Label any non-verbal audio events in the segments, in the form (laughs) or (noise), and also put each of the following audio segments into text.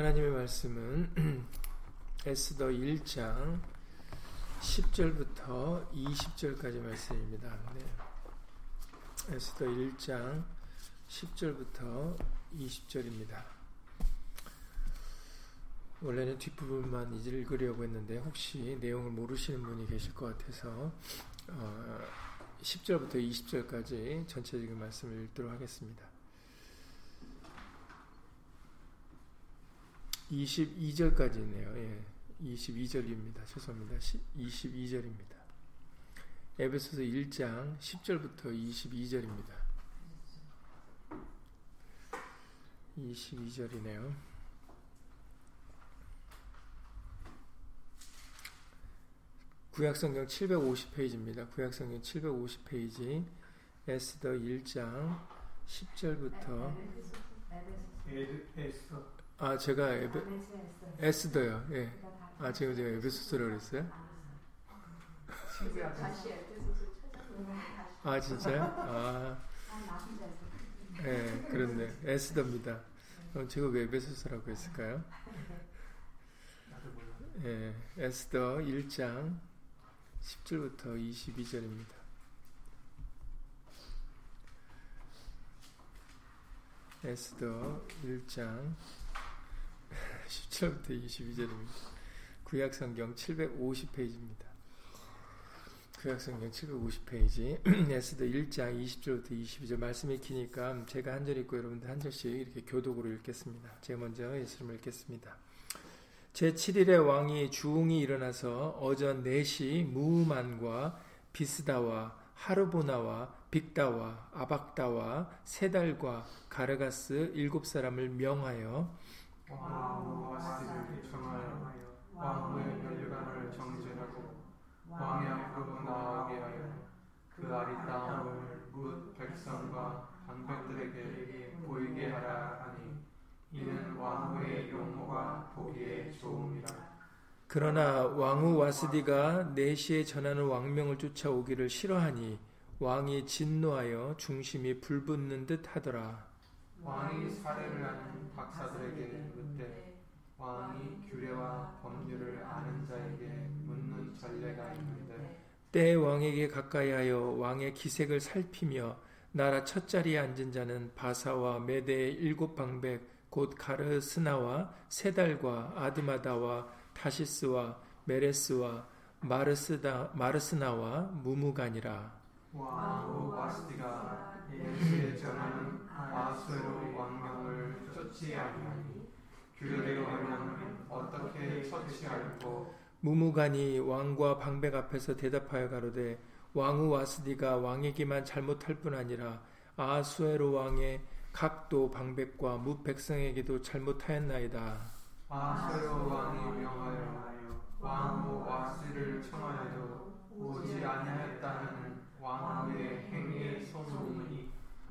하나님의 말씀은 (clears throat) 에스더 1장 10절부터 20절까지 말씀입니다. 네. 에스더 1장 10절부터 20절입니다. 원래는 뒷부분만 읽으려고 했는데 혹시 내용을 모르시는 분이 계실 것 같아서 어, 10절부터 20절까지 전체적인 말씀을 읽도록 하겠습니다. 22절까지네요. 예. 22절입니다. 죄송합니다. 22절입니다. 에베소서 1장 10절부터 22절입니다. 22절이네요. 구약성경 750페이지입니다. 구약성경 750페이지 에스더 1장 10절부터 아 제가 에베, 에스더요. 예. 아 제가 제가 에베소서라고 그랬어요? 아 진짜요? (laughs) 아 예, 그렇네. (laughs) 에스더입니다. 그럼 제가 왜 에베소서라고 했을까요? 예, 에스더 1장 10절부터 22절입니다. 에스더 1장 10절부터 22절입니다. 구약성경 750페이지입니다. 구약성경 750페이지 (clears throat) 에스더 1장 20절부터 22절 말씀이 기니까 제가 한 절 읽고 여러분들 한 절씩 이렇게 교독으로 읽겠습니다. 제가 먼저 예수님을 읽겠습니다. 제7일에 왕이 주웅이 일어나서 어전 넷이 무만과 비스다와 하르보나와 빅다와 아박다와 세달과 가르가스 일곱 사람을 명하여 왕와스를 청하여 왕후의 멸류관을 정죄하고 왕의 앞으로 나아가게 하여 그 아리따움을 묻 백성과 방백들에게 보이게 하라 하니 이는 왕후의 용모가 보기에 좋음이라. 그러나 왕후 와스디가 내시에 전하는 왕명을 쫓아오기를 싫어하니 왕이 진노하여 중심이 불붙는 듯 하더라. 왕이 사례를 하는 박사들에게 묻되 왕이 규례와 법률을 아는 자에게 묻는 전례가 있는데 때 왕에게 가까이하여 왕의 기색을 살피며 나라 첫 자리에 앉은 자는 바사와 메대의 일곱 방백 곧 가르스나와 세달과 아드마다와 타시스와 메레스와 마르스다 마르스나와 무무간이라. 왕후 바스티가 예수에 전하는 아수로 왕명을 쫓지 아니하니 규례대로 하면 어떻게 처치할고 무무간이 왕과 방백 앞에서 대답하여 가로되 왕후 와스디가 왕에게만 잘못할 뿐 아니라 아수에로 왕의 각도 방백과 무 백성에게도 잘못하였나이다. 아수에로 왕이 명하여 왕후 와스디를 청하여도 오지 아니하였다는 왕후의 행위의 소문이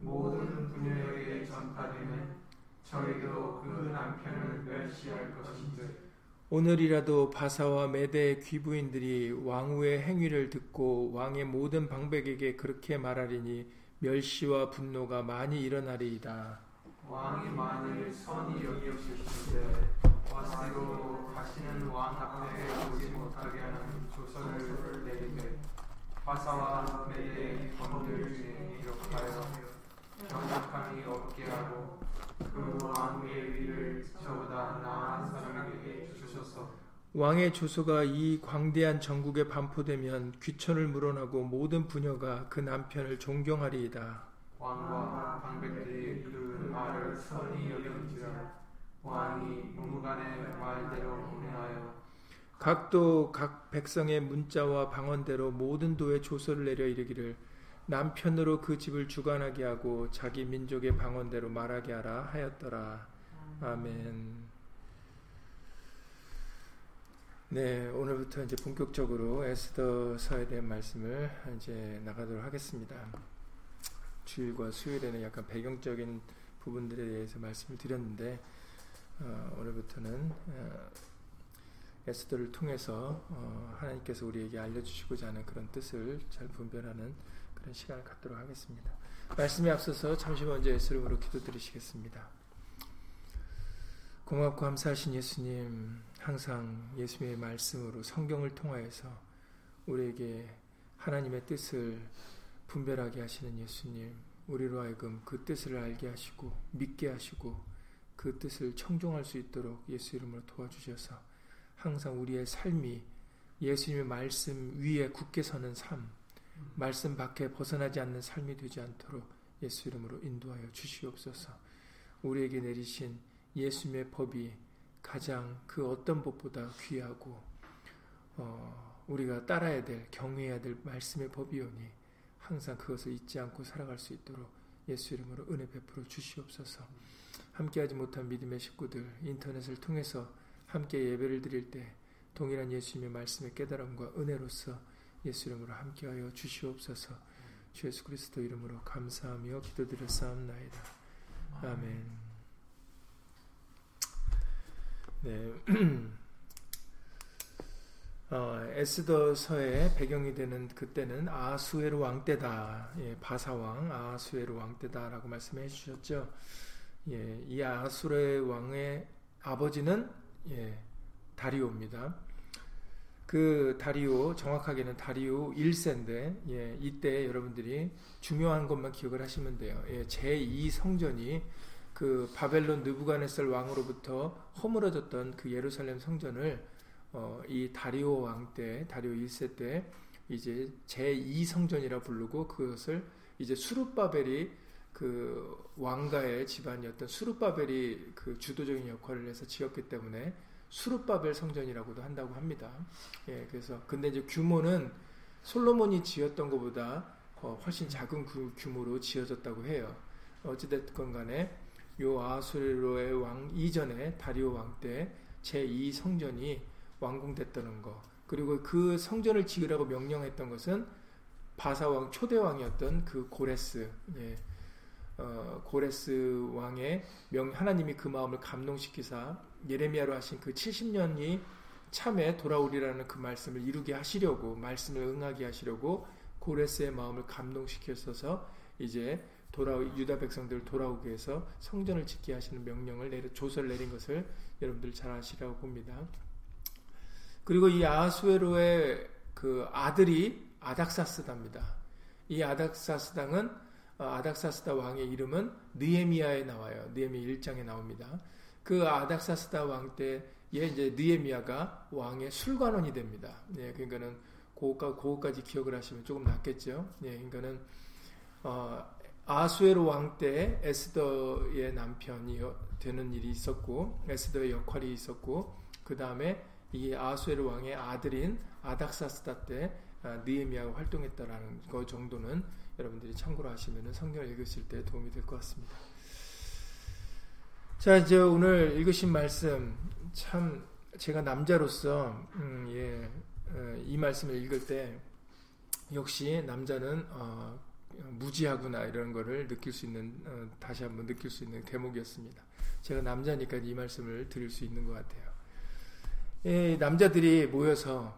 모든 부녀에게 전파되면 저희도 그 남편을 멸시할 것인데 오늘이라도 바사와 메대의 귀부인들이 왕후의 행위를 듣고 왕의 모든 방백에게 그렇게 말하리니 멸시와 분노가 많이 일어나리이다. 왕이 만일 선이 여기시는데 와스로 가시는 왕 앞에 오지 못하게 하는 조서를 내리되 바사와 메대의 권들 중에 이렇하여 경작함이 없게 하고 그 왕의 위를 저보다 나은 사람에게 주셔서 왕의 조소가 이 광대한 전국에 반포되면 귀천을 물어나고 모든 부녀가 그 남편을 존경하리이다. 왕과 방백들이 그 말을 선히 여긴지라 왕이 무무간의 말대로 행하여 각도 각 백성의 문자와 방언대로 모든 도에 조서를 내려 이르기를 남편으로 그 집을 주관하게 하고 자기 민족의 방언대로 말하게 하라 하였더라. 아멘. 네, 오늘부터 이제 본격적으로 에스더서에 대한 말씀을 이제 나가도록 하겠습니다. 주일과 수요일에는 약간 배경적인 부분들에 대해서 말씀을 드렸는데 어, 오늘부터는 어, 에스더를 통해서 어, 하나님께서 우리에게 알려주시고자 하는 그런 뜻을 잘 분별하는 그런 시간을 갖도록 하겠습니다. 말씀에 앞서서 잠시 먼저 예수름으로 기도드리시겠습니다. 고맙고 감사하신 예수님, 항상 예수님의 말씀으로 성경을 통하여서 우리에게 하나님의 뜻을 분별하게 하시는 예수님, 우리로 하여금 그 뜻을 알게 하시고 믿게 하시고 그 뜻을 청종할 수 있도록 예수 이름으로 도와주셔서 항상 우리의 삶이 예수님의 말씀 위에 굳게 서는 삶, 말씀 밖에 벗어나지 않는 삶이 되지 않도록 예수 이름으로 인도하여 주시옵소서. 우리에게 내리신 예수님의 법이 가장 그 어떤 법보다 귀하고 어, 우리가 따라야 될 경외해야 될 말씀의 법이오니 항상 그것을 잊지 않고 살아갈 수 있도록 예수 이름으로 은혜 베풀어 주시옵소서. 함께하지 못한 믿음의 식구들 인터넷을 통해서 함께 예배를 드릴 때 동일한 예수님의 말씀의 깨달음과 은혜로서 예수 이름으로 함께하여 주시옵소서. 주 예수 그리스도 이름으로 감사하며 기도드렸사옵나이다. 아멘. 네. (clears throat) 어, 에스더서의 배경이 되는 그때는 아수에르 왕 때다. 예, 바사왕 아수에르 왕 때다라고 말씀해 주셨죠. 예, 이 아수르 왕의 아버지는 예, 다리오입니다. 그 다리오 정확하게는 다리오 1세인데 예, 이때 여러분들이 중요한 것만 기억을 하시면 돼요. 예, 제2 성전이 그 바벨론 느부갓네살 왕으로부터 허물어졌던 그 예루살렘 성전을 어, 이 다리오 왕 때, 다리오 1세 때 이제 제2 성전이라 부르고 그것을 이제 수르바벨이 그 왕가의 집안이었던 수르바벨이 그 주도적인 역할을 해서 지었기 때문에 수르바벨 성전이라고도 한다고 합니다. 예, 그래서 근데 이제 규모는 솔로몬이 지었던 것보다 어, 훨씬 작은 그 규모로 지어졌다고 해요. 어찌됐건 간에 요 아수르의 왕 이전에 다리오 왕 때 제2 성전이 완공됐다는 거. 그리고 그 성전을 지으라고 명령했던 것은 바사왕 초대왕이었던 그 고레스, 예, 어, 고레스 왕의 명, 하나님이 그 마음을 감동시키사 예레미야로 하신 그 70년이 참에 돌아오리라는 그 말씀을 이루게 하시려고 말씀을 응하게 하시려고 고레스의 마음을 감동시켰어서 이제 돌아 유다 백성들 돌아오게 해서 성전을 짓게 하시는 명령을 내려 조서를 내린 것을 여러분들 잘 아시라고 봅니다. 그리고 이 아수에로의 그 아들이 아닥사스다입니다. 이 아닥사스당은 어, 아닥사스다 왕의 이름은 느에미아에 나와요. 느에미 1장에 나옵니다. 그 아닥사스다 왕 때에 이제 느에미아가 왕의 술관원이 됩니다. 예, 그러니까는 그거까지 기억을 하시면 조금 낫겠죠. 예, 그러니까는 어, 아수에로 왕 때 에스더의 남편이 되는 일이 있었고 에스더의 역할이 있었고 그 다음에 이 아수에로 왕의 아들인 아닥사스다 때 아, 느에미아가 활동했다라는 것 정도는 여러분들이 참고로 하시면 성경을 읽으실 때 도움이 될 것 같습니다. 자 이제 오늘 읽으신 말씀 참 제가 남자로서 음, 예, 어, 이 말씀을 읽을 때 역시 남자는 어, 무지하구나 이런 거를 느낄 수 있는 어, 다시 한번 느낄 수 있는 대목이었습니다. 제가 남자니까 이 말씀을 드릴 수 있는 것 같아요. 예, 남자들이 모여서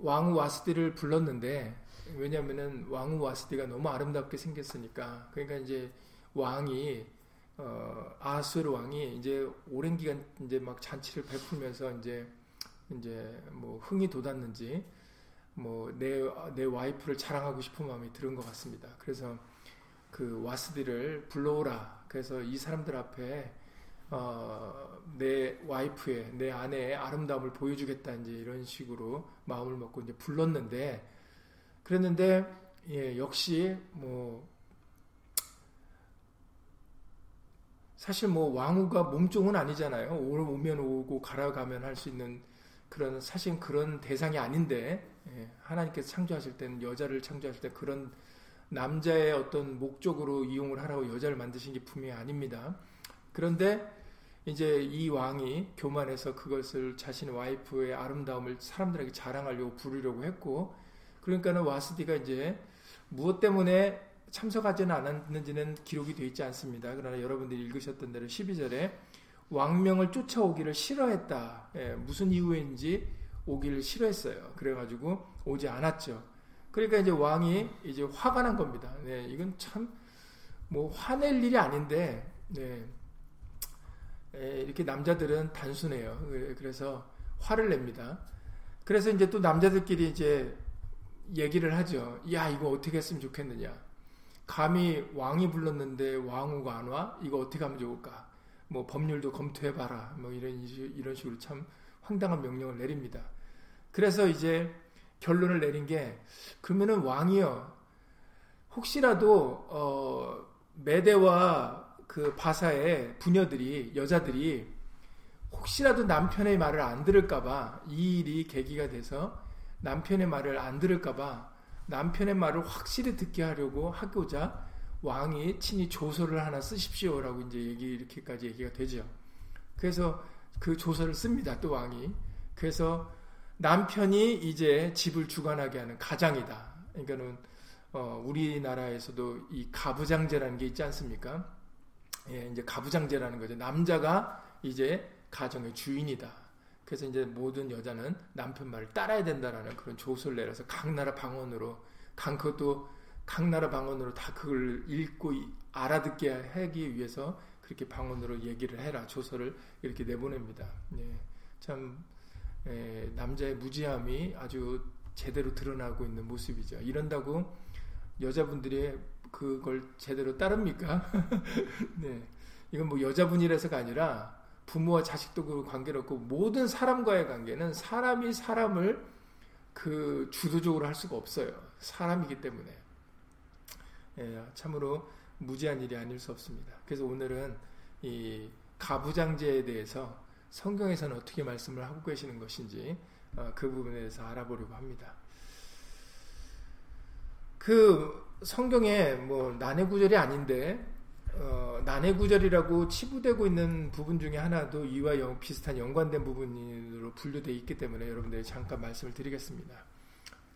왕후 와스디를 불렀는데 왜냐하면은 왕후 와스디가 너무 아름답게 생겼으니까 그러니까 이제 왕이 어, 아수르 왕이 이제 오랜 기간 이제 막 잔치를 베풀면서 이제 이제 뭐 흥이 돋았는지 뭐 내 내 와이프를 자랑하고 싶은 마음이 들은 것 같습니다. 그래서 그 와스디를 불러오라. 그래서 이 사람들 앞에 어, 내 와이프의 내 아내의 아름다움을 보여주겠다 이제 이런 식으로 마음을 먹고 이제 불렀는데 그랬는데 예, 역시 뭐 사실 뭐 왕후가 몸종은 아니잖아요. 오면 오고 가라 가면 할 수 있는 그런 사실 그런 대상이 아닌데 예, 하나님께서 창조하실 때는 여자를 창조하실 때 그런 남자의 어떤 목적으로 이용을 하라고 여자를 만드신 게 분명히 아닙니다. 그런데 이제 이 왕이 교만해서 그것을 자신의 와이프의 아름다움을 사람들에게 자랑하려고 부르려고 했고, 그러니까는 와스디가 이제 무엇 때문에 참석하지는 않았는지는 기록이 되어 있지 않습니다. 그러나 여러분들이 읽으셨던 대로 12절에 왕명을 쫓아오기를 싫어했다. 예, 무슨 이유인지 오기를 싫어했어요. 그래가지고 오지 않았죠. 그러니까 이제 왕이 이제 화가 난 겁니다. 네, 이건 참 뭐 화낼 일이 아닌데, 네, 이렇게 남자들은 단순해요. 그래서 화를 냅니다. 그래서 이제 또 남자들끼리 이제 얘기를 하죠. 야, 이거 어떻게 했으면 좋겠느냐. 감히 왕이 불렀는데 왕후가 안 와? 이거 어떻게 하면 좋을까? 뭐 법률도 검토해봐라. 뭐 이런, 이런 식으로 참 황당한 명령을 내립니다. 그래서 이제 결론을 내린 게, 그러면은 왕이요. 혹시라도, 어, 메대와 그 바사의 부녀들이, 여자들이 혹시라도 남편의 말을 안 들을까봐 이 일이 계기가 돼서 남편의 말을 안 들을까봐 남편의 말을 확실히 듣게 하려고 하고자 왕이 친히 조서를 하나 쓰십시오라고 이제 얘기 이렇게까지 얘기가 되죠. 그래서 그 조서를 씁니다. 또 왕이. 그래서 남편이 이제 집을 주관하게 하는 가장이다. 그러니까는 어, 우리나라에서도 이 가부장제라는 게 있지 않습니까? 예, 이제 가부장제라는 거죠. 남자가 이제 가정의 주인이다. 그래서 이제 모든 여자는 남편 말을 따라야 된다라는 그런 조서를 내려서 각 나라 방언으로 강 그것도 각 나라 방언으로 다 그걸 읽고 알아듣게 하기 위해서 그렇게 방언으로 얘기를 해라 조서를 이렇게 내보냅니다. 예, 참 예, 남자의 무지함이 아주 제대로 드러나고 있는 모습이죠. 이런다고 여자분들이 그걸 제대로 따릅니까? (laughs) 네, 이건 뭐 여자분이라서가 아니라 부모와 자식도 그 관계를 없고 모든 사람과의 관계는 사람이 사람을 그 주도적으로 할 수가 없어요. 사람이기 때문에. 예, 참으로 무지한 일이 아닐 수 없습니다. 그래서 오늘은 이 가부장제에 대해서 성경에서는 어떻게 말씀을 하고 계시는 것인지 어, 그 부분에 대해서 알아보려고 합니다. 그 성경에 뭐 난해 구절이 아닌데 어, 난해 구절이라고 치부되고 있는 부분 중에 하나도 이와 영, 비슷한 연관된 부분으로 분류되어 있기 때문에 여러분들 잠깐 말씀을 드리겠습니다.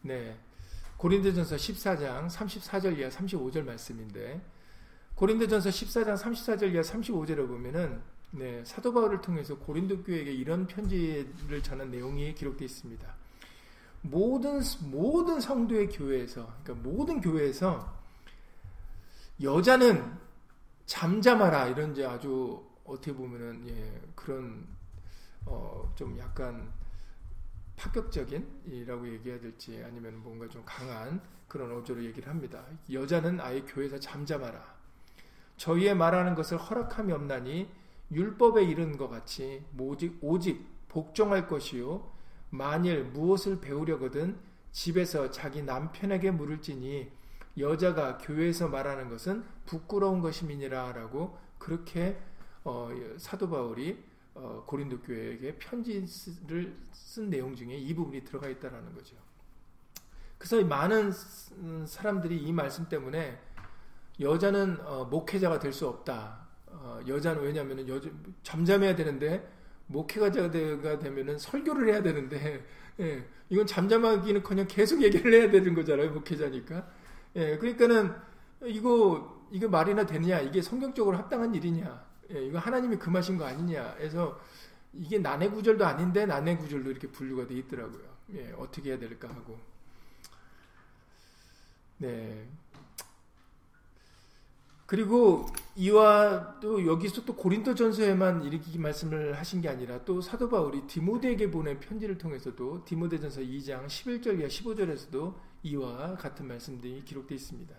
네. 고린도전서 14장 34절 이하 35절 말씀인데 고린도전서 14장 34절 이하 35절에 보면은 네, 사도 바울을 통해서 고린도 교회에게 이런 편지를 전한 내용이 기록되어 있습니다. 모든 모든 성도의 교회에서 그러니까 모든 교회에서 여자는 잠잠하라 이런 이 아주 어떻게 보면은 예, 그런 어, 좀 약간 파격적인이라고 얘기해야 될지 아니면 뭔가 좀 강한 그런 어조로 얘기를 합니다. 여자는 아예 교회에서 잠잠하라. 저희의 말하는 것을 허락함이 없나니 율법에 이른 것 같이 오직 오직 복종할 것이요 만일 무엇을 배우려거든 집에서 자기 남편에게 물을지니 여자가 교회에서 말하는 것은 부끄러운 것임이니라 라고 그렇게 어, 사도 바울이 어, 고린도 교회에게 편지를 쓴 내용 중에 이 부분이 들어가 있다라는 거죠. 그래서 많은 사람들이 이 말씀 때문에 여자는 어, 목회자가 될 수 없다. 어, 여자는 왜냐하면 여자 잠잠해야 되는데 목회자가 되면은 설교를 해야 되는데 예, 이건 잠잠하기는커녕 계속 얘기를 해야 되는 거잖아요 목회자니까. 예, 그러니까는 이거 이거 말이나 되느냐? 이게 성경적으로 합당한 일이냐? 예, 이거 하나님이 금하신 거 아니냐? 해서 이게 난해 구절도 아닌데 난해 구절로 이렇게 분류가 돼 있더라고요. 예, 어떻게 해야 될까 하고. 네. 그리고 이와 또 여기서 또 고린도 전서에만 이렇게 말씀을 하신 게 아니라 또 사도 바울이 디모데에게 보낸 편지를 통해서도 디모데전서 2장 11절 이하 15절에서도 이와 같은 말씀들이 기록되어 있습니다.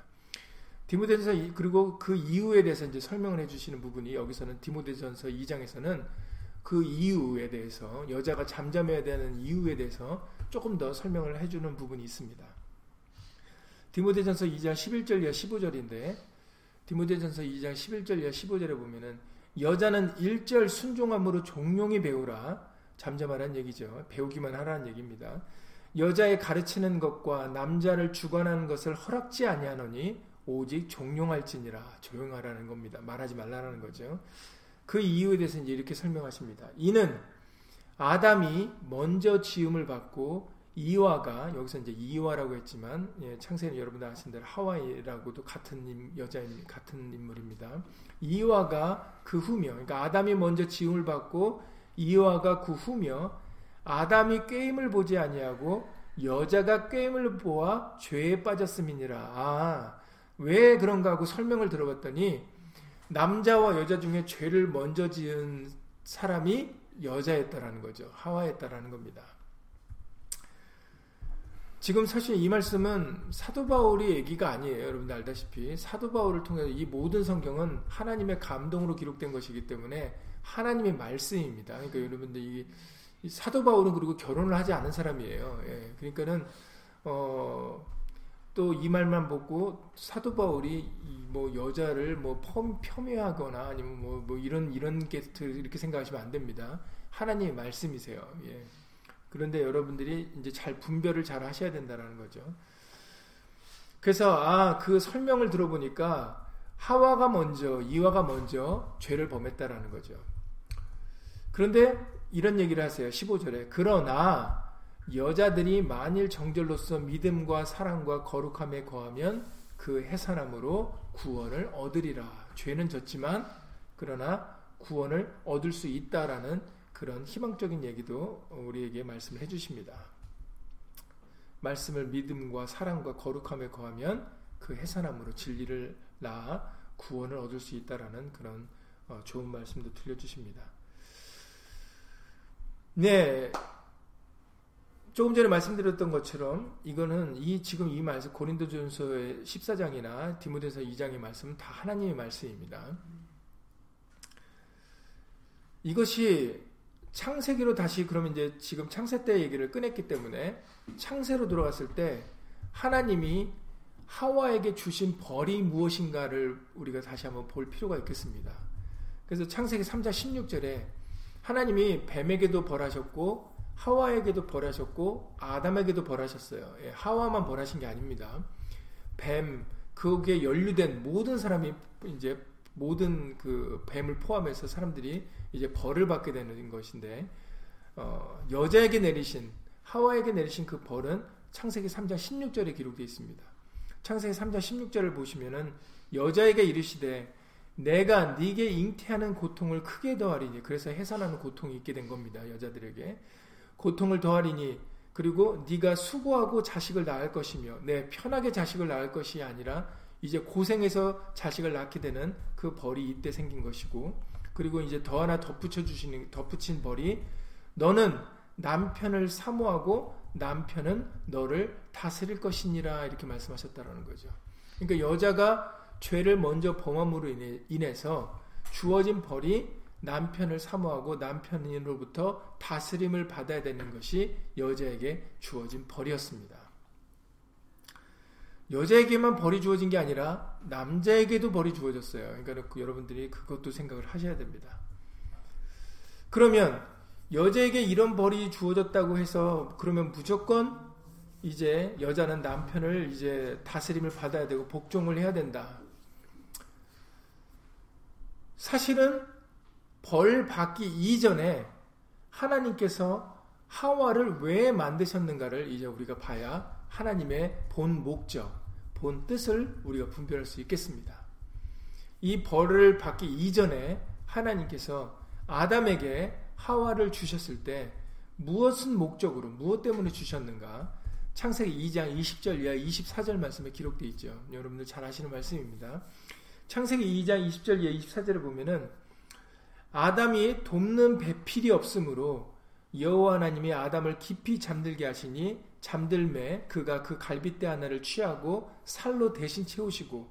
디모데전서 그리고 그 이유에 대해서 이제 설명을 해주시는 부분이 여기서는 디모데전서 2장에서는 그 이유에 대해서 여자가 잠잠해야 되는 이유에 대해서 조금 더 설명을 해주는 부분이 있습니다. 디모데전서 2장 11절 이하 15절인데 디모데전서 2장 11절 이하 15절에 보면은 여자는 1절 순종함으로 종용히 배우라 잠잠하라는 얘기죠. 배우기만 하라는 얘기입니다. 여자의 가르치는 것과 남자를 주관하는 것을 허락지 아니하노니 오직 종용할지니라 조용하라는 겁니다. 말하지 말라는 거죠. 그 이유에 대해서 이제 이렇게 설명하십니다. 이는 아담이 먼저 지음을 받고 이와가 여기서 이제 이와라고 했지만 예, 창세는 여러분들 아시는 대로 하와이라고도 같은 여자인 같은 인물입니다. 이와가 그 후며 그러니까 아담이 먼저 지음을 받고 이와가 그 후며 아담이 꾀임을 보지 아니하고 여자가 꾀임을 보아 죄에 빠졌음이니라. 아, 왜 그런가 하고 설명을 들어봤더니 남자와 여자 중에 죄를 먼저 지은 사람이 여자였다라는 거죠. 하와였다라는 겁니다. 지금 사실 이 말씀은 사도 바울이 얘기가 아니에요. 여러분들 알다시피 사도 바울을 통해서 이 모든 성경은 하나님의 감동으로 기록된 것이기 때문에 하나님의 말씀입니다. 그러니까 여러분들 이, 이 사도 바울은 그리고 결혼을 하지 않은 사람이에요. 예, 그러니까는 어, 또 이 말만 보고 사도 바울이 뭐 여자를 뭐 폄훼하거나 아니면 뭐, 뭐 이런 이런 게스트 이렇게 생각하시면 안 됩니다. 하나님의 말씀이세요. 예. 그런데 여러분들이 이제 잘 분별을 잘 하셔야 된다는 거죠. 그래서 아 그 설명을 들어보니까 하와가 먼저 이와가 먼저 죄를 범했다라는 거죠. 그런데 이런 얘기를 하세요. 15절에 그러나 여자들이 만일 정절로서 믿음과 사랑과 거룩함에 거하면 그 해산함으로 구원을 얻으리라. 죄는 졌지만 그러나 구원을 얻을 수 있다라는 그런 희망적인 얘기도 우리에게 말씀을 해주십니다. 말씀을 믿음과 사랑과 거룩함에 거하면 그 해산함으로 진리를 낳아 구원을 얻을 수 있다라는 그런 어, 좋은 말씀도 들려주십니다. 네, 조금 전에 말씀드렸던 것처럼 이거는 이 지금 이 말씀 고린도전서의 14장이나 디모데서 2장의 말씀은 다 하나님의 말씀입니다. 이것이 창세기로 다시 그러면 이제 지금 창세 때 얘기를 꺼냈기 때문에 창세로 들어갔을 때 하나님이 하와에게 주신 벌이 무엇인가를 우리가 다시 한번 볼 필요가 있겠습니다. 그래서 창세기 3장 16절에 하나님이 뱀에게도 벌하셨고 하와에게도 벌하셨고 아담에게도 벌하셨어요. 예, 하와만 벌하신 게 아닙니다. 뱀 거기에 연루된 모든 사람이 이제 모든 그 뱀을 포함해서 사람들이 이제 벌을 받게 되는 것인데 어, 여자에게 내리신 하와에게 내리신 그 벌은 창세기 3장 16절에 기록되어 있습니다. 창세기 3장 16절을 보시면은 여자에게 이르시되 내가 네게 잉태하는 고통을 크게 더하리니 그래서 해산하는 고통이 있게 된 겁니다. 여자들에게 고통을 더하리니 그리고 네가 수고하고 자식을 낳을 것이며 내 편하게 자식을 낳을 것이 아니라 이제 고생해서 자식을 낳게 되는 그 벌이 이때 생긴 것이고 그리고 이제 더 하나 덧붙여 주시는 덧붙인 벌이 너는 남편을 사모하고 남편은 너를 다스릴 것이니라 이렇게 말씀하셨다라는 거죠. 그러니까 여자가 죄를 먼저 범함으로 인해, 인해서 주어진 벌이 남편을 사모하고 남편으로부터 다스림을 받아야 되는 것이 여자에게 주어진 벌이었습니다. 여자에게만 벌이 주어진 게 아니라 남자에게도 벌이 주어졌어요. 그러니까 그 여러분들이 그것도 생각을 하셔야 됩니다. 그러면 여자에게 이런 벌이 주어졌다고 해서 그러면 무조건 이제 여자는 남편을 이제 다스림을 받아야 되고 복종을 해야 된다. 사실은 벌 받기 이전에 하나님께서 하와를 왜 만드셨는가를 이제 우리가 봐야 하나님의 본 목적, 본 뜻을 우리가 분별할 수 있겠습니다. 이 벌을 받기 이전에 하나님께서 아담에게 하와를 주셨을 때 무엇은 목적으로 무엇 때문에 주셨는가? 창세기 2장 20절 이하 24절 말씀에 기록되어 있죠. 여러분들 잘 아시는 말씀입니다. 창세기 2장 20절 이하 24절을 보면은 아담이 돕는 배필이 없으므로 여호와 하나님이 아담을 깊이 잠들게 하시니 잠들매 그가 그 갈빗대 하나를 취하고 살로 대신 채우시고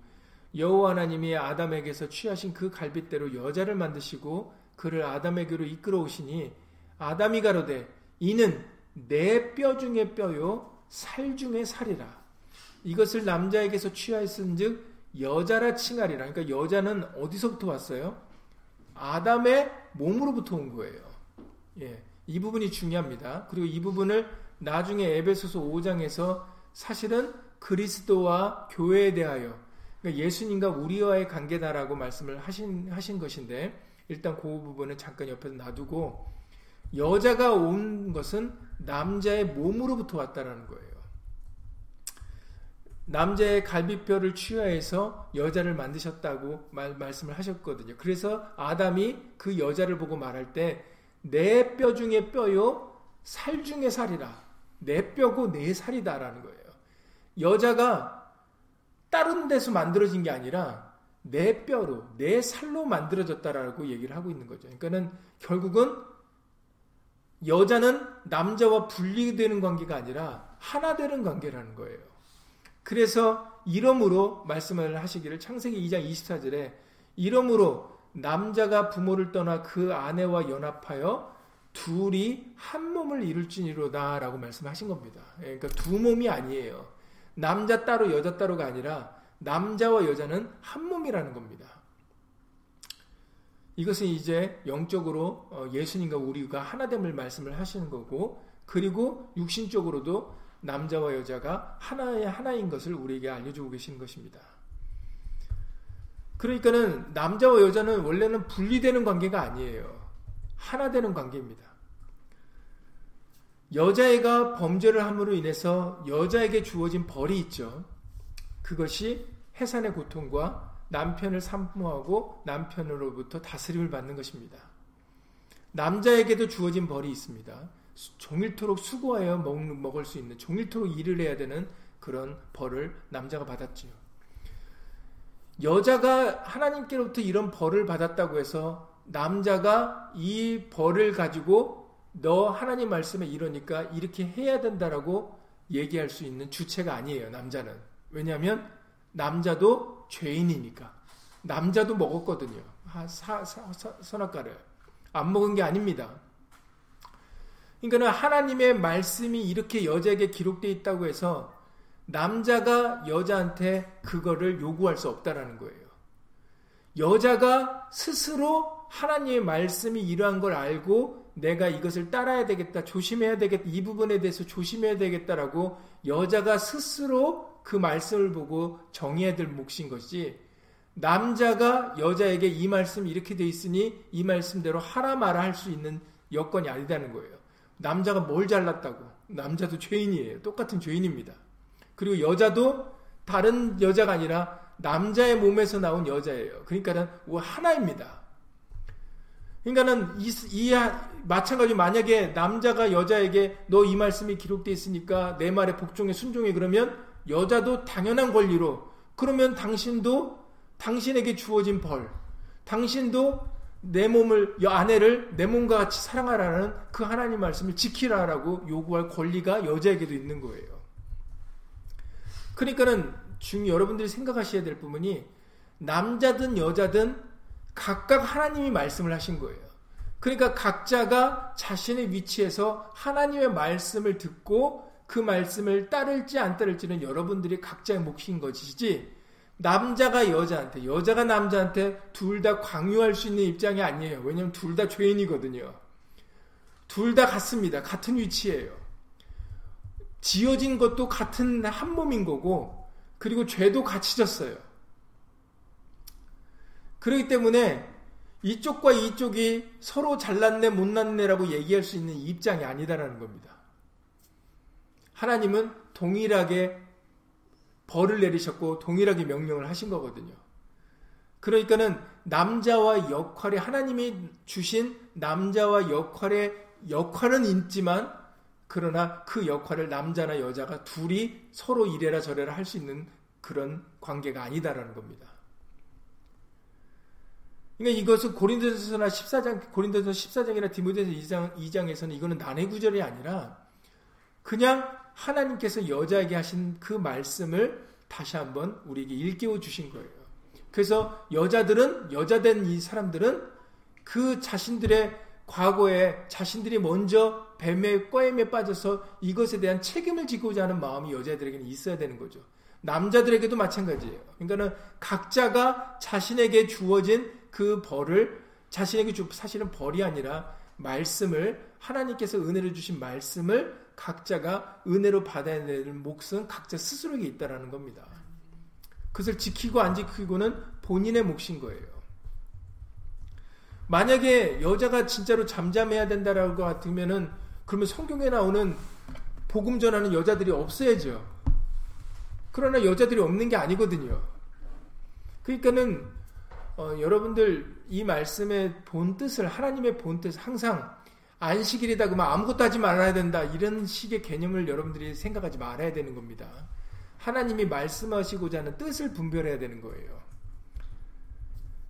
여호와 하나님이 아담에게서 취하신 그 갈빗대로 여자를 만드시고 그를 아담에게로 이끌어 오시니 아담이 가로되 이는 내 뼈 중에 뼈요 살 중에 살이라. 이것을 남자에게서 취하였은즉 여자라 칭하리라 그러니까 여자는 어디서부터 왔어요? 아담의 몸으로부터 온 거예요. 예, 이 부분이 중요합니다. 그리고 이 부분을 나중에 에베소서 5장에서 사실은 그리스도와 교회에 대하여 그러니까 예수님과 우리와의 관계다라고 말씀을 하신 하신 것인데 일단 그 부분은 잠깐 옆에서 놔두고 여자가 온 것은 남자의 몸으로부터 왔다라는 거예요. 남자의 갈비뼈를 취하해서 여자를 만드셨다고 말, 말씀을 하셨거든요. 그래서 아담이 그 여자를 보고 말할 때 내 뼈 중에 뼈요 살 중에 살이라 내 뼈고 내 살이다라는 거예요. 여자가 다른 데서 만들어진 게 아니라 내 뼈로, 내 살로 만들어졌다라고 얘기를 하고 있는 거죠. 그러니까는 결국은 여자는 남자와 분리되는 관계가 아니라 하나 되는 관계라는 거예요. 그래서 이러므로 말씀을 하시기를 창세기 2장 24절에 이러므로 남자가 부모를 떠나 그 아내와 연합하여 둘이 한 몸을 이룰지니로다 라고 말씀하신 겁니다. 그러니까 두 몸이 아니에요. 남자 따로 여자 따로가 아니라 남자와 여자는 한 몸이라는 겁니다. 이것은 이제 영적으로 어, 예수님과 우리가 하나됨을 말씀을 하시는 거고 그리고 육신적으로도 남자와 여자가 하나의 하나인 것을 우리에게 알려주고 계시는 것입니다. 그러니까는 남자와 여자는 원래는 분리되는 관계가 아니에요. 하나 되는 관계입니다. 여자애가 범죄를 함으로 인해서 여자에게 주어진 벌이 있죠. 그것이 해산의 고통과 남편을 산모하고 남편으로부터 다스림을 받는 것입니다. 남자에게도 주어진 벌이 있습니다. 종일토록 수고하여 먹, 을수 있는 종일토록 일을 해야 되는 그런 벌을 남자가 받았지요. 여자가 하나님께로부터 이런 벌을 받았다고 해서 남자가 이 벌을 가지고 너 하나님 말씀에 이러니까 이렇게 해야 된다라고 얘기할 수 있는 주체가 아니에요. 남자는. 왜냐하면 남자도 죄인이니까. 남자도 먹었거든요. 사, 사, 사, 선악과를. 안 먹은 게 아닙니다. 그러니까 하나님의 말씀이 이렇게 여자에게 기록되어 있다고 해서 남자가 여자한테 그거를 요구할 수 없다라는 거예요. 여자가 스스로 하나님의 말씀이 이러한 걸 알고 내가 이것을 따라야 되겠다, 조심해야 되겠다, 이 부분에 대해서 조심해야 되겠다라고 여자가 스스로 그 말씀을 보고 정해야 될 몫인 것이 남자가 여자에게 이 말씀 이렇게 돼 있으니 이 말씀대로 하라 마라 할 수 있는 여건이 아니다는 거예요. 남자가 뭘 잘났다고. 남자도 죄인이에요. 똑같은 죄인입니다. 그리고 여자도 다른 여자가 아니라 남자의 몸에서 나온 여자예요. 그러니까는 하나입니다. 그러니까는 이, 이 마찬가지 만약에 남자가 여자에게 너 이 말씀이 기록되어 있으니까 내 말에 복종해 순종해 그러면 여자도 당연한 권리로 그러면 당신도 당신에게 주어진 벌 당신도 내 몸을 아내를 내 몸과 같이 사랑하라는 그 하나님 말씀을 지키라라고 요구할 권리가 여자에게도 있는 거예요. 그러니까는 중 여러분들이 생각하셔야 될 부분이 남자든 여자든 각각 하나님이 말씀을 하신 거예요. 그러니까 각자가 자신의 위치에서 하나님의 말씀을 듣고 그 말씀을 따를지 안 따를지는 여러분들이 각자의 몫인 것이지 남자가 여자한테 여자가 남자한테 둘다 강요할 수 있는 입장이 아니에요. 왜냐하면 둘다 죄인이거든요. 둘 다 같습니다. 같은 위치예요. 지어진 것도 같은 한 몸인 거고 그리고 죄도 같이 졌어요. 그렇기 때문에 이쪽과 이쪽이 서로 잘났네 못났네라고 얘기할 수 있는 입장이 아니다라는 겁니다. 하나님은 동일하게 벌을 내리셨고 동일하게 명령을 하신 거거든요. 그러니까는 남자와 역할이 하나님이 주신 남자와 역할의 역할은 있지만 그러나 그 역할을 남자나 여자가 둘이 서로 이래라 저래라 할 수 있는 그런 관계가 아니다라는 겁니다. 그러니까 이것은 고린도전서나 14장, 고린도전서 14장이나 디모데서 2장, 2장에서는 이거는 난해 구절이 아니라 그냥 하나님께서 여자에게 하신 그 말씀을 다시 한번 우리에게 일깨워 주신 거예요. 그래서 여자들은, 여자된 이 사람들은 그 자신들의 과거에 자신들이 먼저 뱀의 꾀임에 빠져서 이것에 대한 책임을 지고자 하는 마음이 여자들에게는 있어야 되는 거죠. 남자들에게도 마찬가지예요. 그러니까는 각자가 자신에게 주어진 그 벌을 자신에게 주 사실은 벌이 아니라 말씀을 하나님께서 은혜를 주신 말씀을 각자가 은혜로 받아야 될 몫은 각자 스스로에게 있다라는 겁니다. 그것을 지키고 안 지키고는 본인의 몫인 거예요. 만약에 여자가 진짜로 잠잠해야 된다라고 같으면은 그러면 성경에 나오는 복음 전하는 여자들이 없어야죠. 그러나 여자들이 없는 게 아니거든요. 그러니까는 어, 여러분들 이 말씀의 본 뜻을 하나님의 본 뜻 항상 안식일이다 그러면 아무것도 하지 말아야 된다 이런 식의 개념을 여러분들이 생각하지 말아야 되는 겁니다. 하나님이 말씀하시고자 하는 뜻을 분별해야 되는 거예요.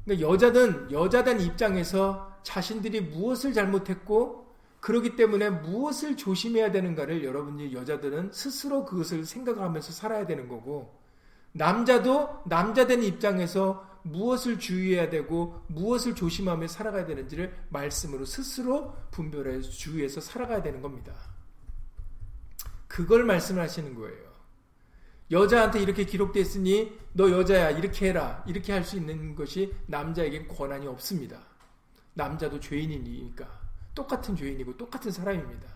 그러니까 여자든 여자된 입장에서 자신들이 무엇을 잘못했고 그러기 때문에 무엇을 조심해야 되는가를 여러분이 여자들은 스스로 그것을 생각하면서 살아야 되는 거고 남자도 남자된 입장에서 무엇을 주의해야 되고 무엇을 조심하며 살아가야 되는지를 말씀으로 스스로 분별해서 주의해서 살아가야 되는 겁니다. 그걸 말씀하시는 거예요. 여자한테 이렇게 기록됐으니 너 여자야 이렇게 해라 이렇게 할 수 있는 것이 남자에겐 권한이 없습니다. 남자도 죄인이니까 똑같은 죄인이고 똑같은 사람입니다.